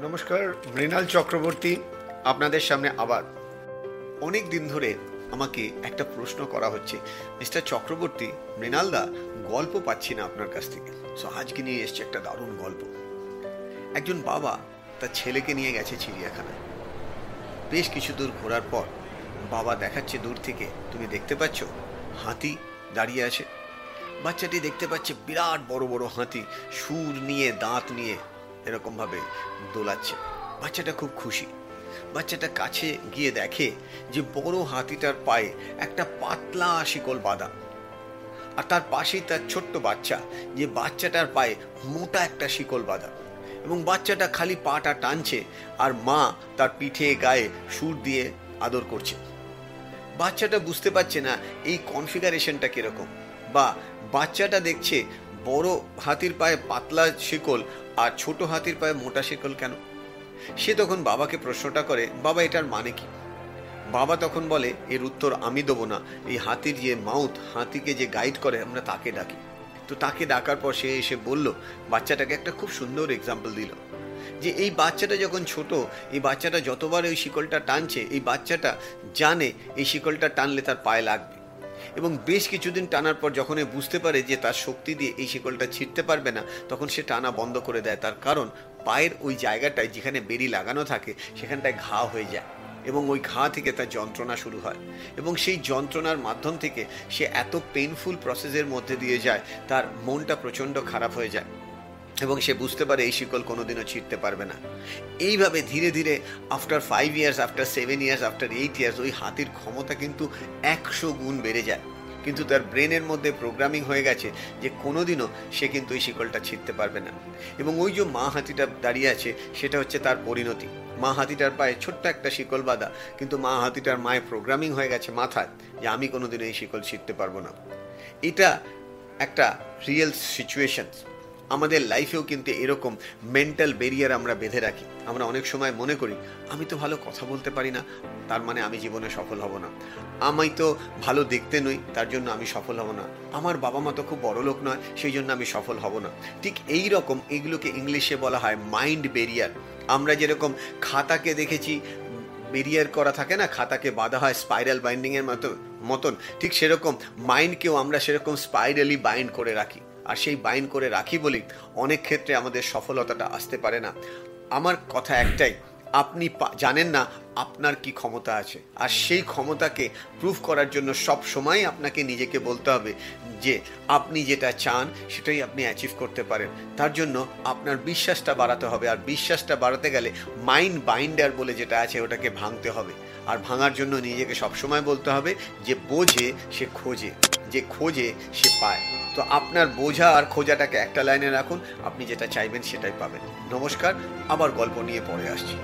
নমস্কার, মৃণাল চক্রবর্তী, আপনাদের সামনে আবার। অনেক দিন ধরে আমাকে একটা প্রশ্ন করা হচ্ছে। মিস্টার চক্রবর্তী মৃণালদা গল্প পাচ্ছি না আপনার কাছ থেকে। সো, আজকে নিয়ে এসছে একটা দারুণ গল্প। একজন বাবা তার ছেলেকে নিয়ে গেছে চিড়িয়াখানায়। বেশ কিছু দূর ঘোরার পর বাবা দেখাচ্ছে দূর থেকে। তুমি দেখতে পাচ্ছ, হাতি দাঁড়িয়ে আছে। বাচ্চাটি দেখতে পাচ্ছে বিরাট বড় বড় হাতি। সুর নিয়ে, দাঁত নিয়ে এরকমভাবে দোলাচ্ছে। বাচ্চাটা খুব খুশি। বাচ্চাটা কাছে গিয়ে দেখে যে বড় হাতিটার পায়ে একটা পাতলা শিকল বাঁধা। আর তার পাশেই তার ছোট্ট বাচ্চা, যে বাচ্চাটার পায়ে মোটা একটা শিকল বাঁধা। এবং বাচ্চাটা খালি পাটা টানছে আর মা তার পিঠে গায়ে সুর দিয়ে আদর করছে। বাচ্চাটা বুঝতে পারছে না এই কনফিগারেশনটা কীরকম। বা বাচ্চাটা দেখছে বড় হাতির পায়ে পাতলা শিকল আর ছোট হাতির পায়ে মোটা শিকল কেন? সে তখন বাবাকে প্রশ্নটা করে, বাবা, এটার মানে কি? বাবা তখন বলে, এর উত্তর আমি দেবো না। এই হাতির যে মাউথ, হাতিকে যে গাইড করে, আমরা তাকে ডাকি। তো তাকে ডাকার পর সে এসে বলল, বাচ্চাটাকে একটা খুব সুন্দর এক্সাম্পল দিল, যে এই বাচ্চাটা যখন ছোট, এই বাচ্চাটা যতবার ওই শিকলটা টানছে, এই বাচ্চাটা জানে এই শিকলটা টানলে তার পায়ে লাগবে। এবং বেশ কিছুদিন টানার পর যখন এ বুঝতে পারে যে তার শক্তি দিয়ে এই শিকলটা ছিঁড়তে পারবে না, তখন সে টানা বন্ধ করে দেয়। তার কারণ, পায়ের ওই জায়গাটায় যেখানে বেরি লাগানো থাকে, সেখানটায় ঘা হয়ে যায় এবং ওই ঘা থেকে তার যন্ত্রণা শুরু হয় এবং সেই যন্ত্রণার মাধ্যম থেকে সে এত পেনফুল প্রসেসের মধ্যে দিয়ে যায়, তার মনটা প্রচণ্ড খারাপ হয়ে যায়। এবং সে বুঝতে পারে এই শিকল কোনোদিনও ছিঁড়তে পারবে না। এইভাবে ধীরে ধীরে after five years after seven years after eight years ওই হাতির ক্ষমতা কিন্তু একশো গুণ বেড়ে যায়। কিন্তু তার ব্রেনের মধ্যে প্রোগ্রামিং হয়ে গেছে যে কোনোদিনও সে কিন্তু ওই শিকলটা ছিঁড়তে পারবে না। এবং ওই যে মা হাতিটা দাঁড়িয়ে আছে, সেটা হচ্ছে তার পরিণতি। মা হাতিটার পায়ে ছোট্ট একটা শিকল বাঁধা, কিন্তু মা হাতিটার মায়ের প্রোগ্রামিং হয়ে গেছে মাথায় যে আমি কোনোদিনও এই শিকল ছিঁড়তে পারব না। এটা একটা রিয়েল সিচুয়েশন আমাদের লাইফেও কিন্তু এরকম মেন্টাল ব্যারিয়ার আমরা বেঁধে রাখি। আমরা অনেক সময় মনে করি, আমি তো ভালো কথা বলতে পারি না, তার মানে আমি জীবনে সফল হব না। আমি তো ভালো দেখতে নই, তার জন্য আমি সফল হব না। আমার বাবা মা তো খুব বড় লোক নয়, সেই জন্য আমি সফল হব না। ঠিক এই রকম এগুলোকে ইংলিশে বলা হয় মাইন্ড ব্যারিয়ার আমরা যেরকম খাতাকে দেখেছি বেরিয়ার করা থাকে না, খাতাকে বাঁধা হয় স্পাইরাল বাইন্ডিংয়ের মতো, মতন, ঠিক সেরকম মাইন্ডকেও আমরা সেরকম স্পাইরালি বাইন্ড করে রাখি। আর সেই বাইন করে রাখি বলেই অনেক ক্ষেত্রে আমাদের সফলতাটা আসতে পারে না। আমার কথা একটাই, আপনি জানেন না আপনার কি ক্ষমতা আছে। আর সেই ক্ষমতাকে প্রুফ করার জন্য সব সময় আপনাকে নিজেকে বলতে হবে যে, আপনি যেটা চান সেটাই আপনি অ্যাচিভ করতে পারেন। তার জন্য আপনার বিশ্বাসটা বাড়াতে হবে। আর বিশ্বাসটা বাড়াতে গেলে মাইন্ড বাইন্ডার বলে যেটা আছে ওটাকে ভাঙতে হবে। আর ভাঙার জন্য নিজেকে সবসময় বলতে হবে যে, বোঝে সে খোঁজে। যে খোঁজে সে পায়। তো আপনার বোঝা আর খোঁজাটাকে একটা লাইনে রাখুন, আপনি যেটা চাইবেন সেটাই পাবেন। নমস্কার আবার গল্প নিয়ে পরে আসছি।